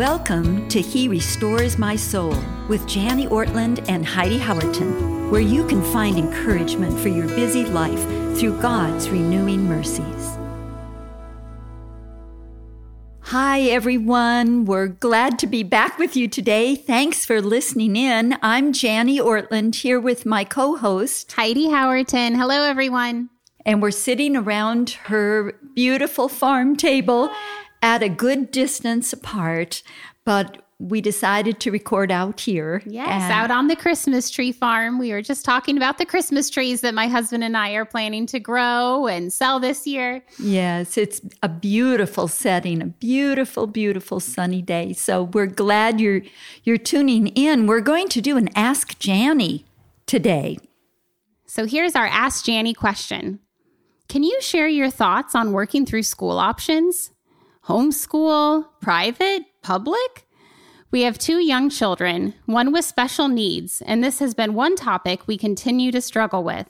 Welcome to He Restores My Soul with Janie Ortlund and Heidi Howerton, where you can find encouragement for your busy life through God's renewing mercies. Hi, everyone. We're glad to be back with you today. Thanks for listening in. I'm Janie Ortlund here with my co host, Heidi Howerton. Hello, everyone. And we're sitting around her beautiful farm table at a good distance apart, but we decided to record out here. Yes, out on the Christmas tree farm. We were just talking about the Christmas trees that my husband and I are planning to grow and sell this year. Yes, it's a beautiful setting, a beautiful, beautiful sunny day. So we're glad you're you're tuning in. We're going to do an Ask Janie today. So here's our Ask Janie question. Can you share your thoughts on working through school options? Homeschool, private, public? We have two young children, one with special needs, and this has been one topic we continue to struggle with.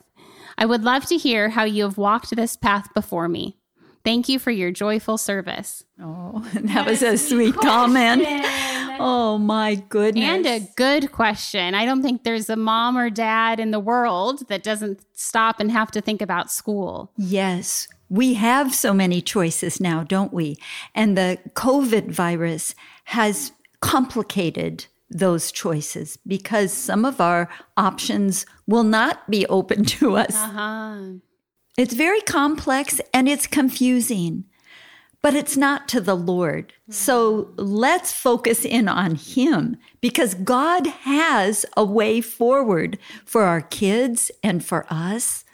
I would love to hear how you have walked this path before me. Thank you for your joyful service. Oh, that was a sweet comment. Oh, my goodness. And a good question. I don't think there's a mom or dad in the world that doesn't stop and have to think about school. Yes. We have so many choices now, don't we? And the COVID virus has complicated those choices because some of our options will not be open to us. Uh-huh. It's very complex and it's confusing, but it's not to the Lord. So let's focus in on Him because God has a way forward for our kids and for us.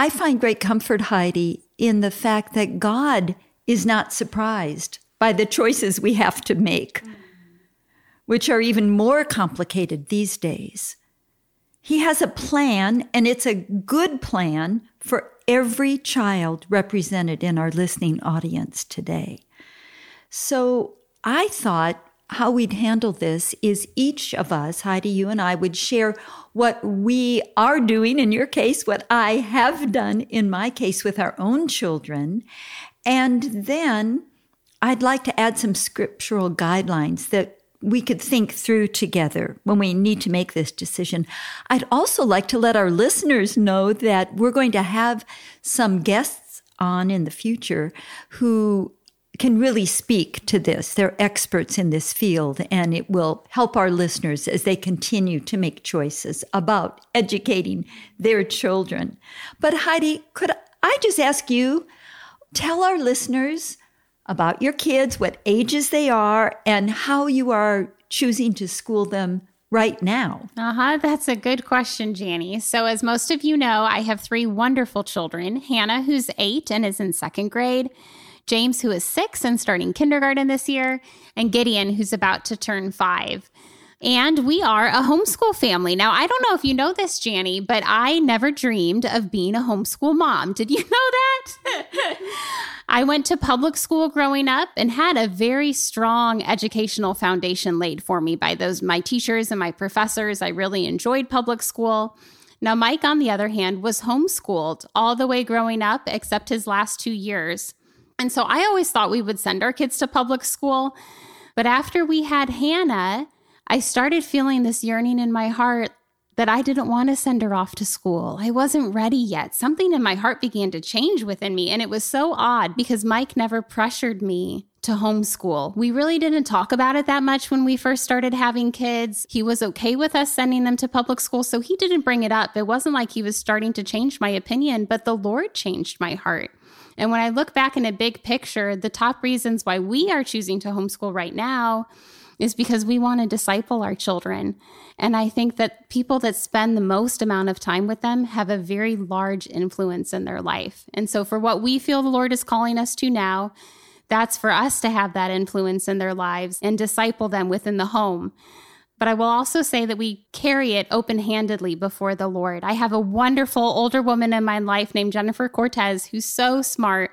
I find great comfort, Heidi, in the fact that God is not surprised by the choices we have to make which are even more complicated these days. He has a plan, and it's a good plan for every child represented in our listening audience today. So I thought how we'd handle this is each of us, Heidi, you and I, would share what we are doing, in your case, what I have done in my case with our own children. And then I'd like to add some scriptural guidelines that we could think through together when we need to make this decision. I'd also like to let our listeners know that we're going to have some guests on in the future who can really speak to this. They're experts in this field, and it will help our listeners as they continue to make choices about educating their children. But Heidi, could I just ask you, tell our listeners about your kids, what ages they are, and how you are choosing to school them right now? Uh huh. That's a good question, Janie. So, as most of you know, I have three wonderful children Hannah, who's eight and is in second grade, James, who is six and starting kindergarten this year, and Gideon, who's about to turn five. And we are a homeschool family. Now, I don't know if you know this, Janie, but I never dreamed of being a homeschool mom. Did you know that? I went to public school growing up and had a very strong educational foundation laid for me by those my teachers and my professors. I really enjoyed public school. Now, Mike, on the other hand, was homeschooled all the way growing up, except his last two years. And so I always thought we would send our kids to public school. But after we had Hannah, I started feeling this yearning in my heart that I didn't want to send her off to school. I wasn't ready yet. Something in my heart began to change within me. And it was so odd because Mike never pressured me to homeschool. We really didn't talk about it that much when we first started having kids. He was okay with us sending them to public school, so he didn't bring it up. It wasn't like he was starting to change my opinion, but the Lord changed my heart. And when I look back in a big picture, the top reasons why we are choosing to homeschool right now is because we want to disciple our children. And I think that people that spend the most amount of time with them have a very large influence in their life. And so, for what we feel the Lord is calling us to now, that's for us to have that influence in their lives and disciple them within the home. But I will also say that we carry it open handedly before the Lord. I have a wonderful older woman in my life named Jennifer Cortez who's so smart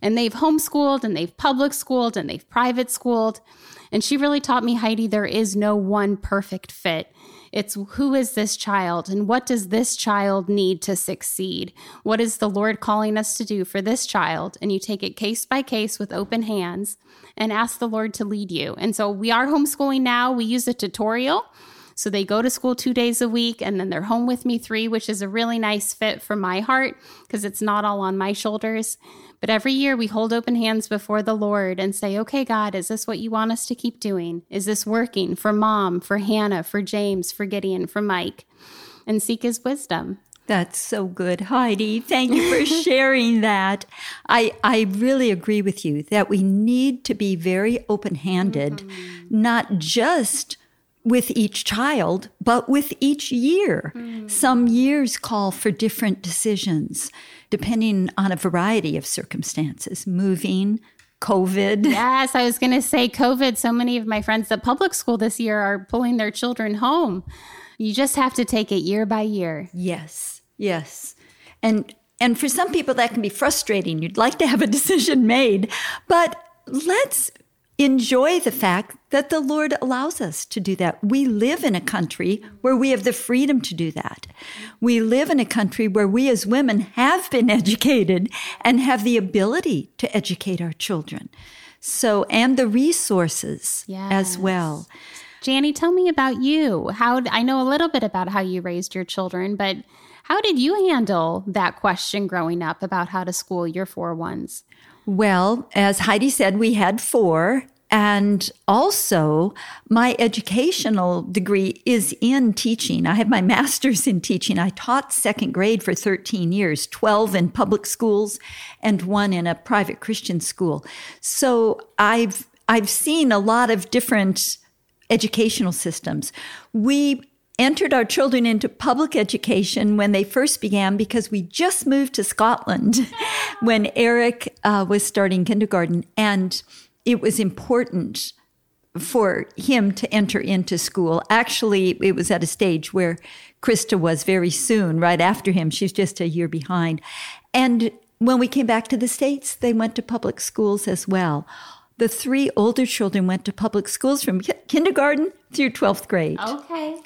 And they've homeschooled and they've public schooled and they've private schooled. And she really taught me, Heidi, there is no one perfect fit. It's who is this child and what does this child need to succeed? What is the Lord calling us to do for this child? And you take it case by case with open hands and ask the Lord to lead you. And so we are homeschooling now. We use a tutorial. So they go to school two days a week and then they're home with me three, which is a really nice fit for my heart because it's not all on my shoulders. But every year we hold open hands before the Lord and say, okay, God, is this what you want us to keep doing? Is this working for mom, for Hannah, for James, for Gideon, for Mike? And seek his wisdom. That's so good, Heidi. Thank you for sharing that. I, I really agree with you that we need to be very open handed, mm-hmm. not just with each child, but with each year. Mm. Some years call for different decisions depending on a variety of circumstances moving, COVID. Yes, I was going to say COVID. So many of my friends at public school this year are pulling their children home. You just have to take it year by year. Yes, yes. And and for some people that can be frustrating. You'd like to have a decision made, but let's enjoy the fact that the Lord allows us to do that. We live in a country where we have the freedom to do that. We live in a country where we as women have been educated and have the ability to educate our children. So, and the resources yes. as well. Janie, tell me about you. How I know a little bit about how you raised your children, but how did you handle that question growing up about how to school your four ones? Well, as Heidi said, we had four. And also, my educational degree is in teaching. I have my master's in teaching. I taught second grade for 13 years, 12 in public schools and one in a private Christian school. So I've, I've seen a lot of different educational systems. We entered our children into public education when they first began because we just moved to Scotland when Eric uh, was starting kindergarten. And it was important for him to enter into school. Actually, it was at a stage where Krista was very soon, right after him. She's just a year behind. And when we came back to the States, they went to public schools as well. The three older children went to public schools from kindergarten through 12th grade. Okay.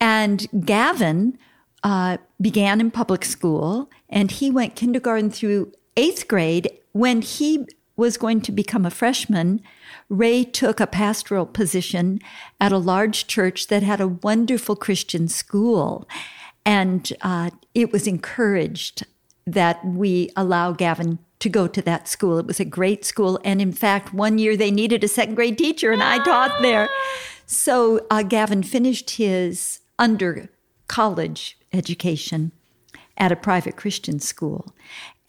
And Gavin uh, began in public school and he went kindergarten through eighth grade. When he was going to become a freshman, Ray took a pastoral position at a large church that had a wonderful Christian school. And uh, it was encouraged that we allow Gavin to go to that school. It was a great school. And in fact, one year they needed a second grade teacher, and I taught there. So uh, Gavin finished his under college education at a private Christian school.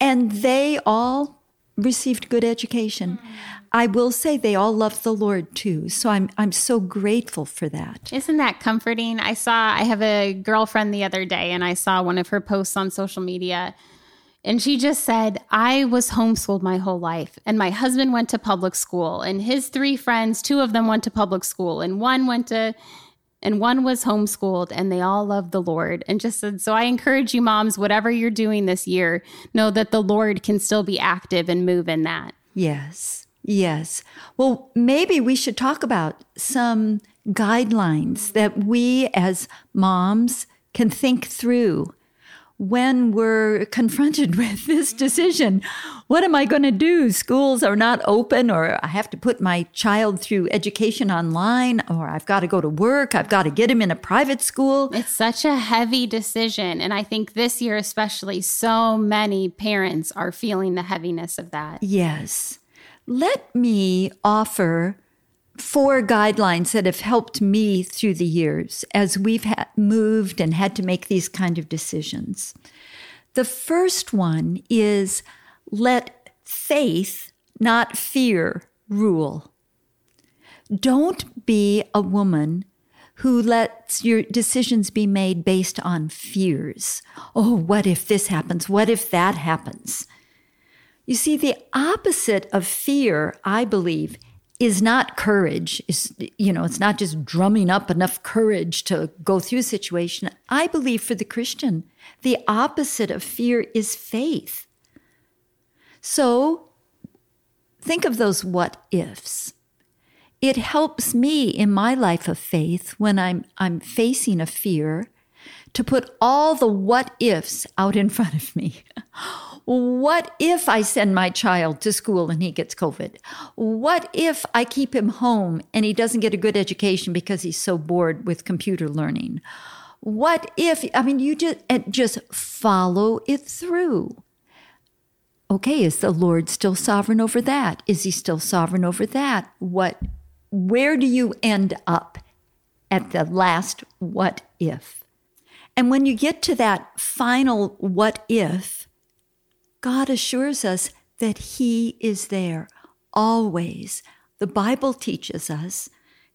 And they all received good education. I will say they all loved the Lord too. So I'm I'm so grateful for that. Isn't that comforting? I saw I have a girlfriend the other day and I saw one of her posts on social media and she just said, I was homeschooled my whole life, and my husband went to public school, and his three friends, two of them went to public school, and one went to and one was homeschooled and they all loved the Lord. And just said, so I encourage you, moms, whatever you're doing this year, know that the Lord can still be active and move in that. Yes. Yes. Well, maybe we should talk about some guidelines that we as moms can think through when we're confronted with this decision. What am I going to do? Schools are not open, or I have to put my child through education online, or I've got to go to work. I've got to get him in a private school. It's such a heavy decision. And I think this year, especially, so many parents are feeling the heaviness of that. Yes. Let me offer four guidelines that have helped me through the years as we've ha- moved and had to make these kind of decisions. The first one is let faith, not fear, rule. Don't be a woman who lets your decisions be made based on fears. Oh, what if this happens? What if that happens? You see, the opposite of fear, I believe, is not courage is you know it's not just drumming up enough courage to go through a situation i believe for the christian the opposite of fear is faith so think of those what ifs. It helps me in my life of faith when I'm, I'm facing a fear to put all the what ifs out in front of me. What if I send my child to school and he gets COVID? What if I keep him home and he doesn't get a good education because he's so bored with computer learning? What if, I mean, you just, just follow it through. Okay, is the Lord still sovereign over that? Is he still sovereign over that? What, where do you end up at the last what if? And when you get to that final what if, God assures us that He is there always. The Bible teaches us,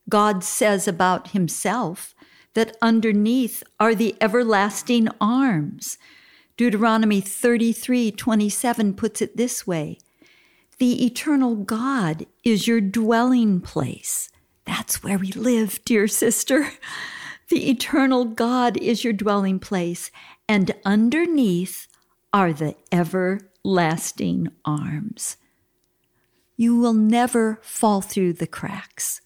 God says about Himself, that underneath are the everlasting arms. Deuteronomy 33 27 puts it this way The eternal God is your dwelling place. That's where we live, dear sister. The eternal God is your dwelling place, and underneath are the everlasting arms. You will never fall through the cracks.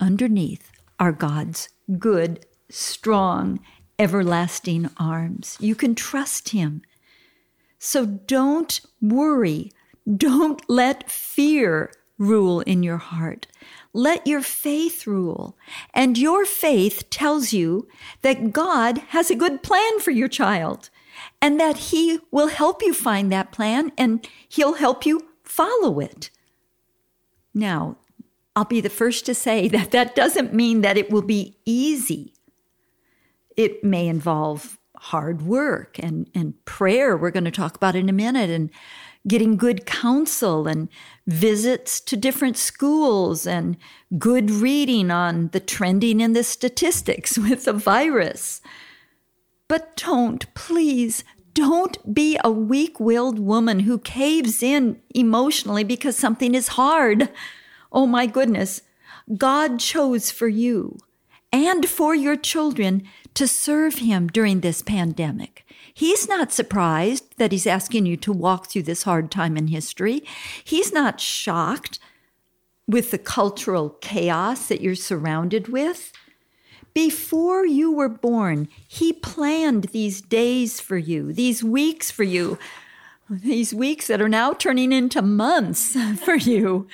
Underneath are God's good, strong, everlasting arms. You can trust Him. So don't worry. Don't let fear rule in your heart. Let your faith rule. And your faith tells you that God has a good plan for your child and that He will help you find that plan and He'll help you follow it. Now, I'll be the first to say that that doesn't mean that it will be easy. It may involve hard work and, and prayer, we're going to talk about in a minute, and getting good counsel and visits to different schools and good reading on the trending in the statistics with the virus. But don't, please, don't be a weak willed woman who caves in emotionally because something is hard. Oh my goodness. God chose for you and for your children to serve Him during this pandemic. He's not surprised that He's asking you to walk through this hard time in history. He's not shocked with the cultural chaos that you're surrounded with. Before you were born, He planned these days for you, these weeks for you, these weeks that are now turning into months for you.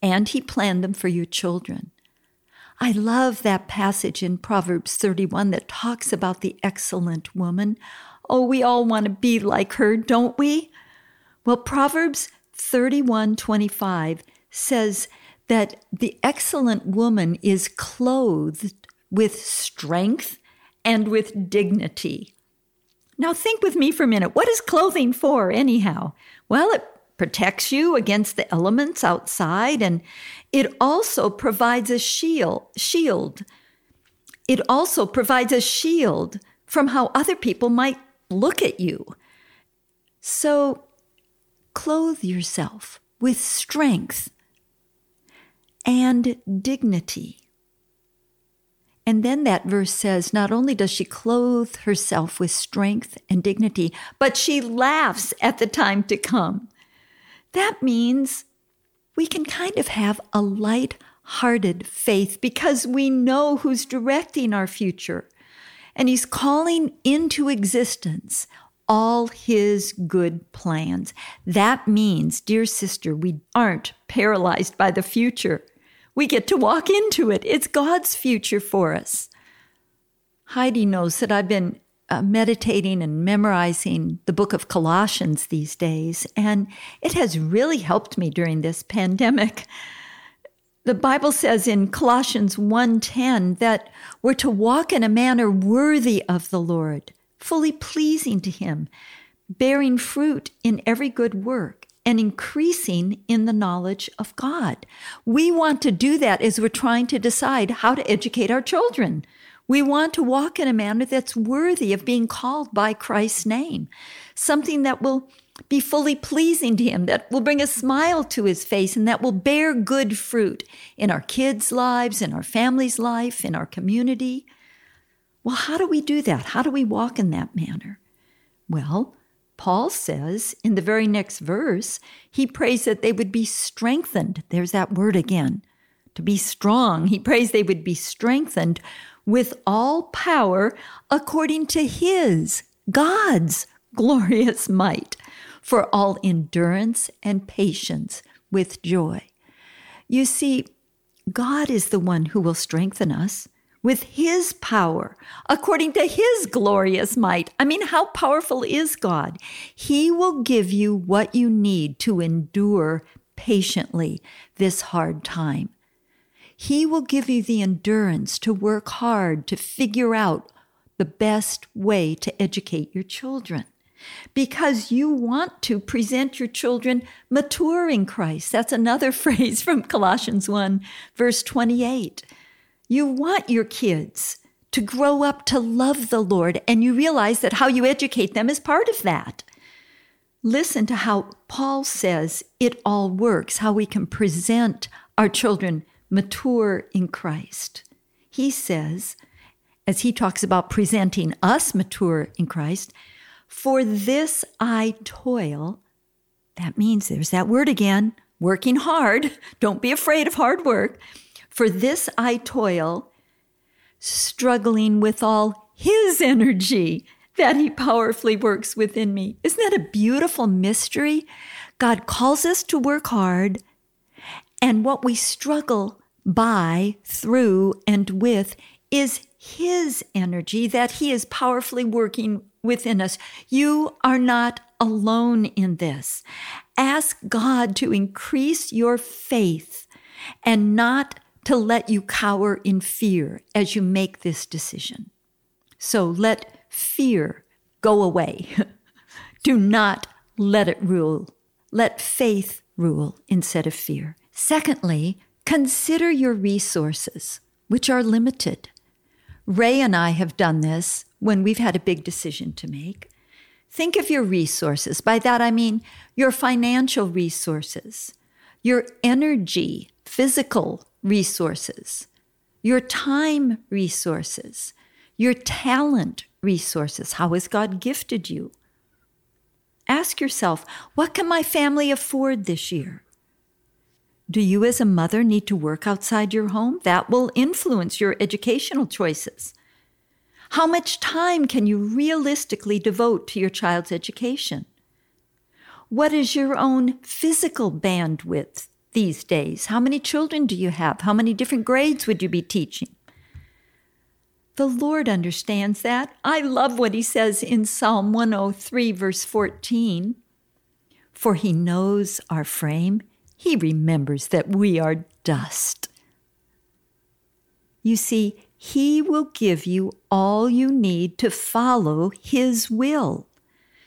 And He planned them for your children. I love that passage in Proverbs 31 that talks about the excellent woman. Oh, we all want to be like her, don't we? Well, Proverbs 31:25 says that the excellent woman is clothed with strength and with dignity. Now, think with me for a minute. What is clothing for, anyhow? Well, it protects you against the elements outside, and it also provides a shield. Shield. It also provides a shield from how other people might look at you. So, clothe yourself with strength and dignity. And then that verse says not only does she clothe herself with strength and dignity, but she laughs at the time to come. That means we can kind of have a light hearted faith because we know who's directing our future. And he's calling into existence all his good plans. That means, dear sister, we aren't paralyzed by the future. We get to walk into it. It's God's future for us. Heidi knows that I've been uh, meditating and memorizing the book of Colossians these days, and it has really helped me during this pandemic. The Bible says in Colossians 1:10 that we're to walk in a manner worthy of the Lord, fully pleasing to him, bearing fruit in every good work and increasing in the knowledge of God. We want to do that as we're trying to decide how to educate our children. We want to walk in a manner that's worthy of being called by Christ's name, something that will be fully pleasing to Him, that will bring a smile to His face, and that will bear good fruit in our kids' lives, in our family's life, in our community. Well, how do we do that? How do we walk in that manner? Well, Paul says in the very next verse, he prays that they would be strengthened. There's that word again to be strong. He prays they would be strengthened with all power according to his, God's glorious might, for all endurance and patience with joy. You see, God is the one who will strengthen us with his power according to his glorious might. I mean, how powerful is God? He will give you what you need to endure patiently this hard time. He will give you the endurance to work hard to figure out the best way to educate your children because you want to present your children mature in Christ. That's another phrase from Colossians 1, verse 28. You want your kids to grow up to love the Lord, and you realize that how you educate them is part of that. Listen to how Paul says it all works, how we can present our children mature in Christ. He says, as he talks about presenting us mature in Christ, for this I toil. That means there's that word again working hard. Don't be afraid of hard work. For this I toil, struggling with all his energy that he powerfully works within me. Isn't that a beautiful mystery? God calls us to work hard, and what we struggle by, through, and with is his energy that he is powerfully working within us. You are not alone in this. Ask God to increase your faith and not to let you cower in fear as you make this decision. So let fear go away. Do not let it rule. Let faith rule instead of fear. Secondly, consider your resources, which are limited. Ray and I have done this when we've had a big decision to make. Think of your resources. By that, I mean your financial resources, your energy, physical resources, your time resources, your talent resources. How has God gifted you? Ask yourself, what can my family afford this year? Do you, as a mother, need to work outside your home? That will influence your educational choices. How much time can you realistically devote to your child's education? What is your own physical bandwidth these days? How many children do you have? How many different grades would you be teaching? The Lord understands that. I love what he says in Psalm 103, verse 14. For he knows our frame, he remembers that we are dust. You see, he will give you all you need to follow His will.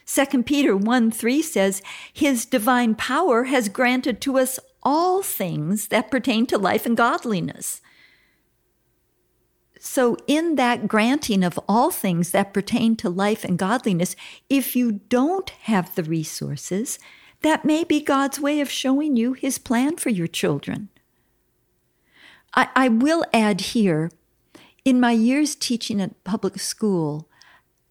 2 Peter 1 3 says, His divine power has granted to us all things that pertain to life and godliness. So, in that granting of all things that pertain to life and godliness, if you don't have the resources, that may be God's way of showing you His plan for your children. I, I will add here in my years teaching at public school,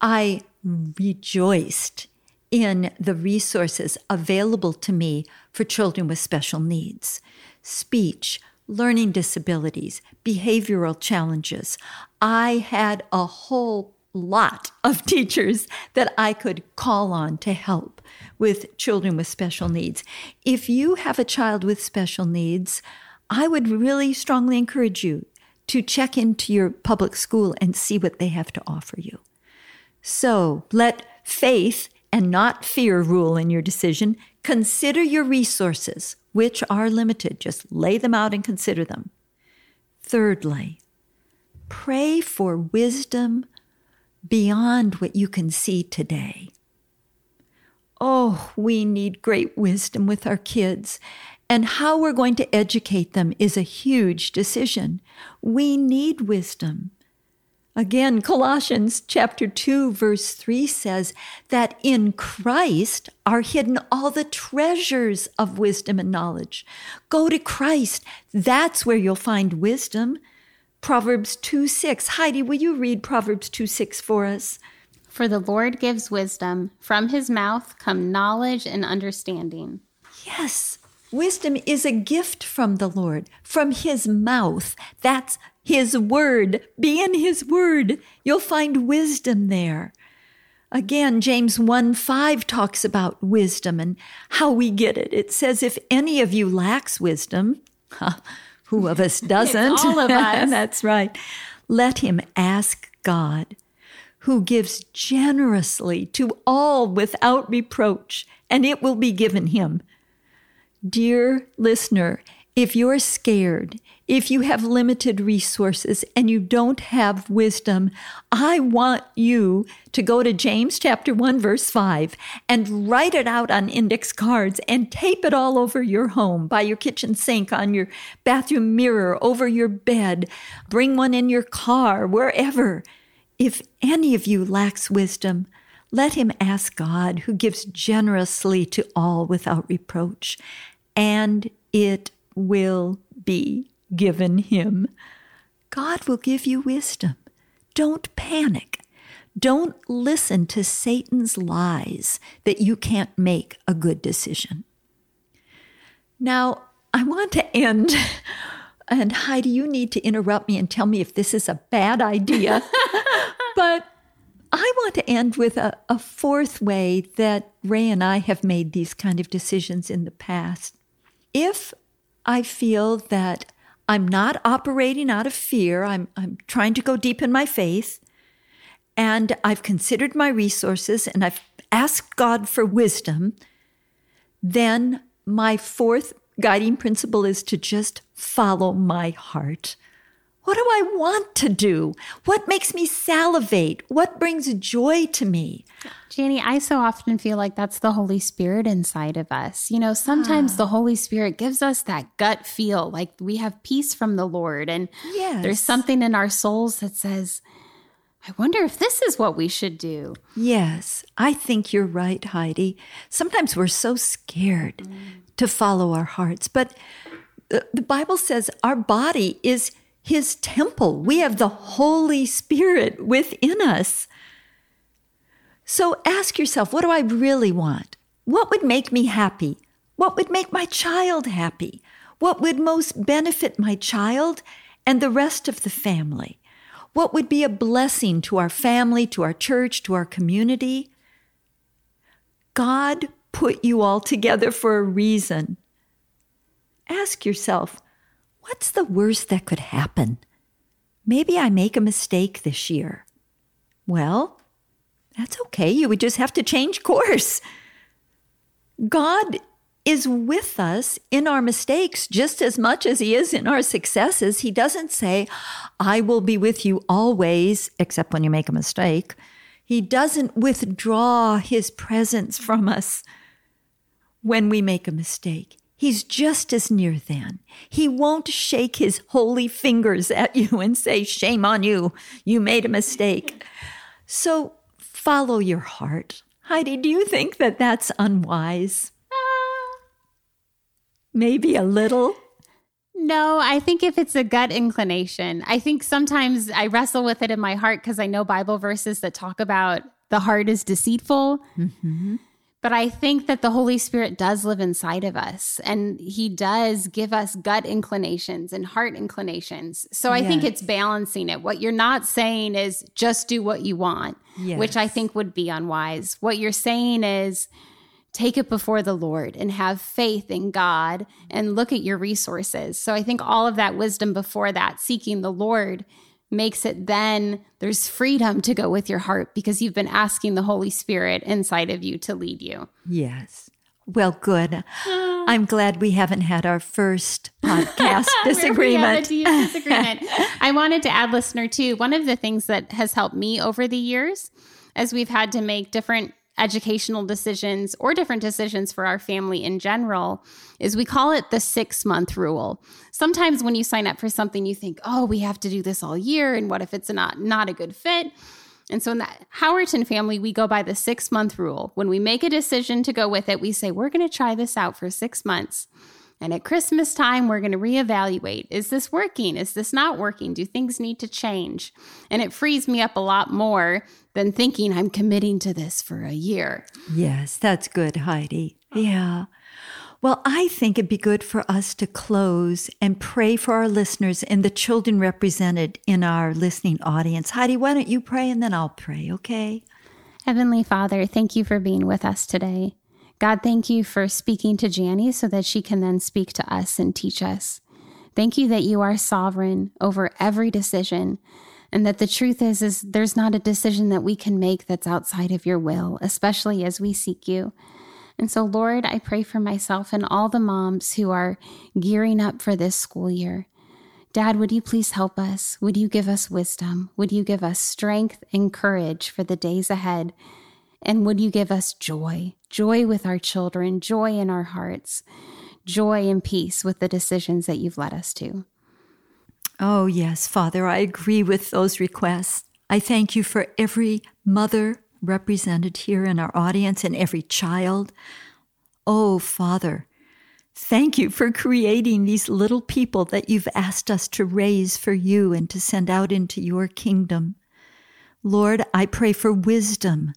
I rejoiced in the resources available to me for children with special needs speech, learning disabilities, behavioral challenges. I had a whole lot of teachers that I could call on to help with children with special needs. If you have a child with special needs, I would really strongly encourage you to check into your public school and see what they have to offer you. So let faith and not fear rule in your decision. Consider your resources, which are limited. Just lay them out and consider them. Thirdly, pray for wisdom beyond what you can see today. Oh, we need great wisdom with our kids. And how we're going to educate them is a huge decision. We need wisdom. Again, Colossians chapter 2 verse 3 says that in Christ are hidden all the treasures of wisdom and knowledge. Go to Christ. That's where you'll find wisdom. Proverbs 2 6. Heidi, will you read Proverbs 2 6 for us? For the Lord gives wisdom. From his mouth come knowledge and understanding. Yes, wisdom is a gift from the Lord, from his mouth. That's his word. Be in his word. You'll find wisdom there. Again, James 1 5 talks about wisdom and how we get it. It says, If any of you lacks wisdom, who of us doesn't? all of us. That's right. Let him ask God who gives generously to all without reproach, and it will be given him. Dear listener, if you're scared, if you have limited resources and you don't have wisdom, I want you to go to James chapter 1 verse 5 and write it out on index cards and tape it all over your home, by your kitchen sink, on your bathroom mirror, over your bed. Bring one in your car, wherever. If any of you lacks wisdom, let him ask God, who gives generously to all without reproach, and it will be given him. God will give you wisdom. Don't panic. Don't listen to Satan's lies that you can't make a good decision. Now, I want to end, and Heidi, you need to interrupt me and tell me if this is a bad idea. but I want to end with a, a, fourth way that Ray and I have made these kind of decisions in the past. If I feel that I'm not operating out of fear, I'm, I'm trying to go deep in my faith, and I've considered my resources and I've asked God for wisdom, then my fourth guiding principle is to just follow my heart. What do I want to do? What makes me salivate? What brings joy to me? Janie, I so often feel like that's the Holy Spirit inside of us. You know, sometimes ah. the Holy Spirit gives us that gut feel like we have peace from the Lord. And yes. there's something in our souls that says, I wonder if this is what we should do. Yes, I think you're right, Heidi. Sometimes we're so scared mm. to follow our hearts, but the Bible says our body is his temple. We have the Holy Spirit within us. So ask yourself, what do I really want? What would make me happy? What would make my child happy? What would most benefit my child and the rest of the family? What would be a blessing to our family, to our church, to our community? God put you all together for a reason. Ask yourself, What's the worst that could happen? Maybe I make a mistake this year. Well, that's okay. You would just have to change course. God is with us in our mistakes just as much as He is in our successes. He doesn't say, I will be with you always, except when you make a mistake. He doesn't withdraw His presence from us when we make a mistake. He's just as near then. He won't shake his holy fingers at you and say, Shame on you, you made a mistake. So follow your heart. Heidi, do you think that that's unwise? Uh, Maybe a little. No, I think if it's a gut inclination, I think sometimes I wrestle with it in my heart because I know Bible verses that talk about the heart is deceitful. Mm-hmm. But I think that the Holy Spirit does live inside of us and he does give us gut inclinations and heart inclinations. So I yes. think it's balancing it. What you're not saying is just do what you want, yes. which I think would be unwise. What you're saying is take it before the Lord and have faith in God and look at your resources. So I think all of that wisdom before that, seeking the Lord, makes it then there's freedom to go with your heart because you've been asking the Holy Spirit inside of you to lead you. Yes. Well, good. Ah. I'm glad we haven't had our first podcast disagreement. disagreement. I wanted to add, listener, too. One of the things that has helped me over the years, as we've had to make different educational decisions or different decisions for our family in general is we call it the six month rule. Sometimes when you sign up for something, you think, oh, we have to do this all year. And what if it's not, not a good fit? And so in the Howerton family, we go by the six month rule. When we make a decision to go with it, we say, we're going to try this out for six months. And at Christmas time, we're going to reevaluate is this working? Is this not working? Do things need to change? And it frees me up a lot more than thinking I'm committing to this for a year. Yes, that's good, Heidi. Yeah. Well, I think it'd be good for us to close and pray for our listeners and the children represented in our listening audience. Heidi, why don't you pray and then I'll pray, okay? Heavenly Father, thank you for being with us today. God, thank you for speaking to Janie so that she can then speak to us and teach us. Thank you that you are sovereign over every decision and that the truth is is there's not a decision that we can make that's outside of your will, especially as we seek you. And so, Lord, I pray for myself and all the moms who are gearing up for this school year. Dad, would you please help us? Would you give us wisdom? Would you give us strength and courage for the days ahead? And would you give us joy, joy with our children, joy in our hearts, joy and peace with the decisions that you've led us to? Oh, yes, Father, I agree with those requests. I thank you for every mother, represented here in our audience and every child. Oh, Father, thank you for creating these little people that you've asked us to raise for you and to send out into your kingdom. Lord, I pray for wisdom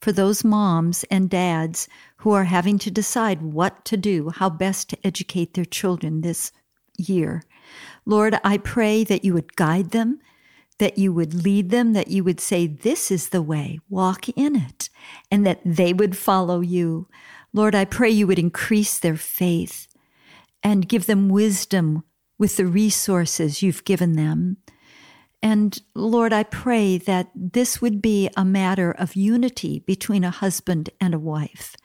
for those moms and dads who are having to decide what to do, how best to educate their children this year. Lord, I pray that you would guide them that you would lead them, that you would say, This is the way, walk in it, and that they would follow you. Lord, I pray you would increase their faith and give them wisdom with the resources you've given them. And Lord, I pray that this would be a matter of unity between a husband and a wife,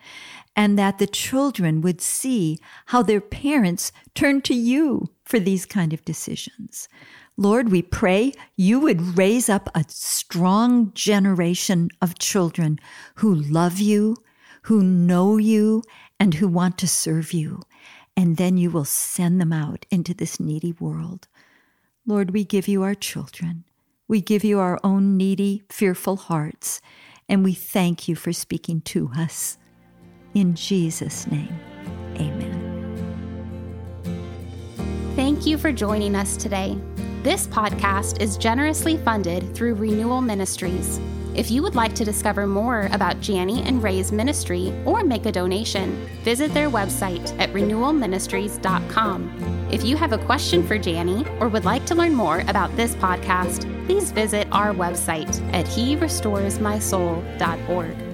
and that the children would see how their parents turn to you for these kind of decisions. Lord, we pray you would raise up a strong generation of children who love you, who know you, and who want to serve you. And then you will send them out into this needy world. Lord, we give you our children. We give you our own needy, fearful hearts. And we thank you for speaking to us. In Jesus' name, amen. Thank you for joining us today. This podcast is generously funded through Renewal Ministries. If you would like to discover more about Janie and Ray's ministry or make a donation, visit their website at renewalministries.com. If you have a question for Janie or would like to learn more about this podcast, please visit our website at herestoresmysoul.org.